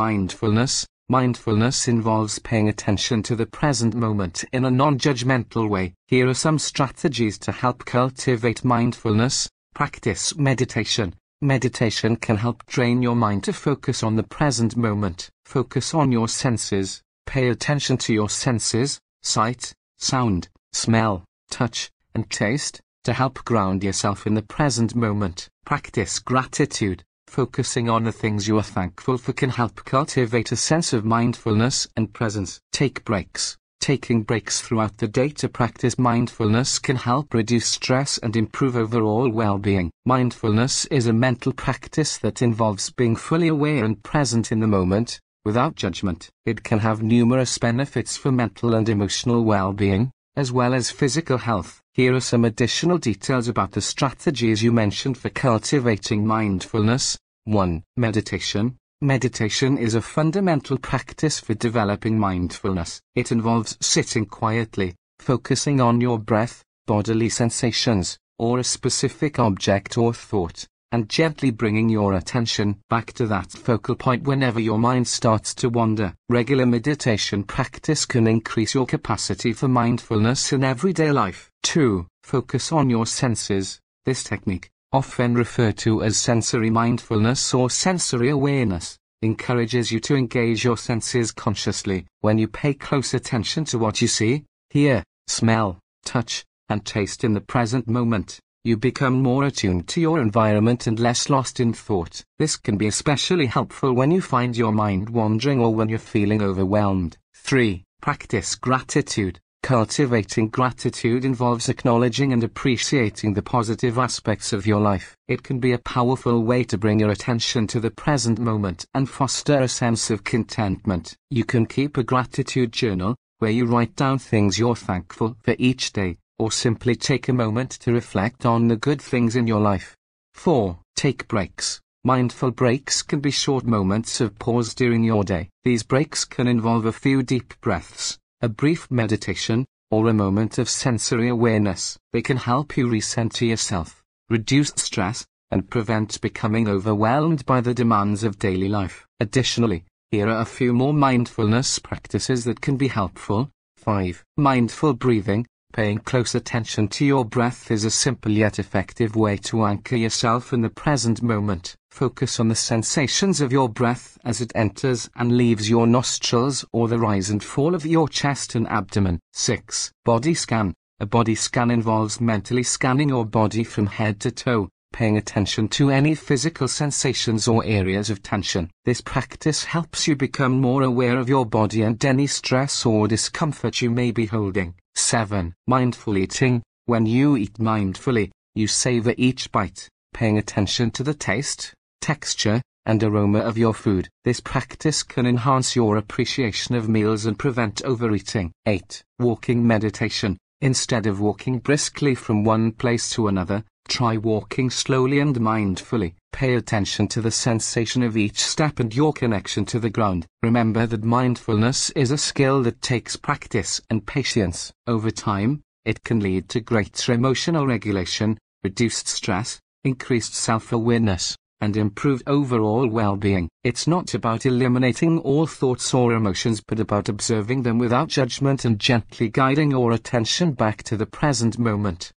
mindfulness. Mindfulness involves paying attention to the present moment in a non-judgmental way. Here are some strategies to help cultivate mindfulness. Practice meditation. Meditation can help train your mind to focus on the present moment. Focus on your senses. Pay attention to your senses, sight, sound, smell, touch, and taste, to help ground yourself in the present moment. Practice gratitude. Focusing on the things you are thankful for can help cultivate a sense of mindfulness and presence. Take breaks. Taking breaks throughout the day to practice mindfulness can help reduce stress and improve overall well-being. Mindfulness is a mental practice that involves being fully aware and present in the moment, without judgment. It can have numerous benefits for mental and emotional well-being, as well as physical health. Here are some additional details about the strategies you mentioned for cultivating mindfulness. 1. Meditation. Meditation is a fundamental practice for developing mindfulness. It involves sitting quietly, focusing on your breath, bodily sensations, or a specific object or thought, and gently bringing your attention back to that focal point whenever your mind starts to wander. Regular meditation practice can increase your capacity for mindfulness in everyday life. 2. Focus on your senses. This technique, often referred to as sensory mindfulness or sensory awareness, encourages you to engage your senses consciously. When you pay close attention to what you see, hear, smell, touch, and taste in the present moment, you become more attuned to your environment and less lost in thought. This can be especially helpful when you find your mind wandering or when you're feeling overwhelmed. 3. Practice gratitude. Cultivating gratitude involves acknowledging and appreciating the positive aspects of your life. It can be a powerful way to bring your attention to the present moment and foster a sense of contentment. You can keep a gratitude journal, where you write down things you're thankful for each day, or simply take a moment to reflect on the good things in your life. 4. Take breaks. Mindful breaks can be short moments of pause during your day. These breaks can involve a few deep breaths, a brief meditation, or a moment of sensory awareness. They can help you recenter yourself, reduce stress, and prevent becoming overwhelmed by the demands of daily life. Additionally, here are a few more mindfulness practices that can be helpful. 5. Mindful breathing. Paying close attention to your breath is a simple yet effective way to anchor yourself in the present moment. Focus on the sensations of your breath as it enters and leaves your nostrils or the rise and fall of your chest and abdomen. 6. Body scan. A body scan involves mentally scanning your body from head to toe, paying attention to any physical sensations or areas of tension. This practice helps you become more aware of your body and any stress or discomfort you may be holding. 7. Mindful eating. When you eat mindfully, you savor each bite, paying attention to the taste, texture, and aroma of your food. This practice can enhance your appreciation of meals and prevent overeating. 8. Walking meditation. Instead of walking briskly from one place to another, try walking slowly and mindfully. Pay attention to the sensation of each step and your connection to the ground. Remember that mindfulness is a skill that takes practice and patience. Over time, it can lead to greater emotional regulation, reduced stress, increased self-awareness, and improved overall well-being. It's not about eliminating all thoughts or emotions but about observing them without judgment and gently guiding your attention back to the present moment.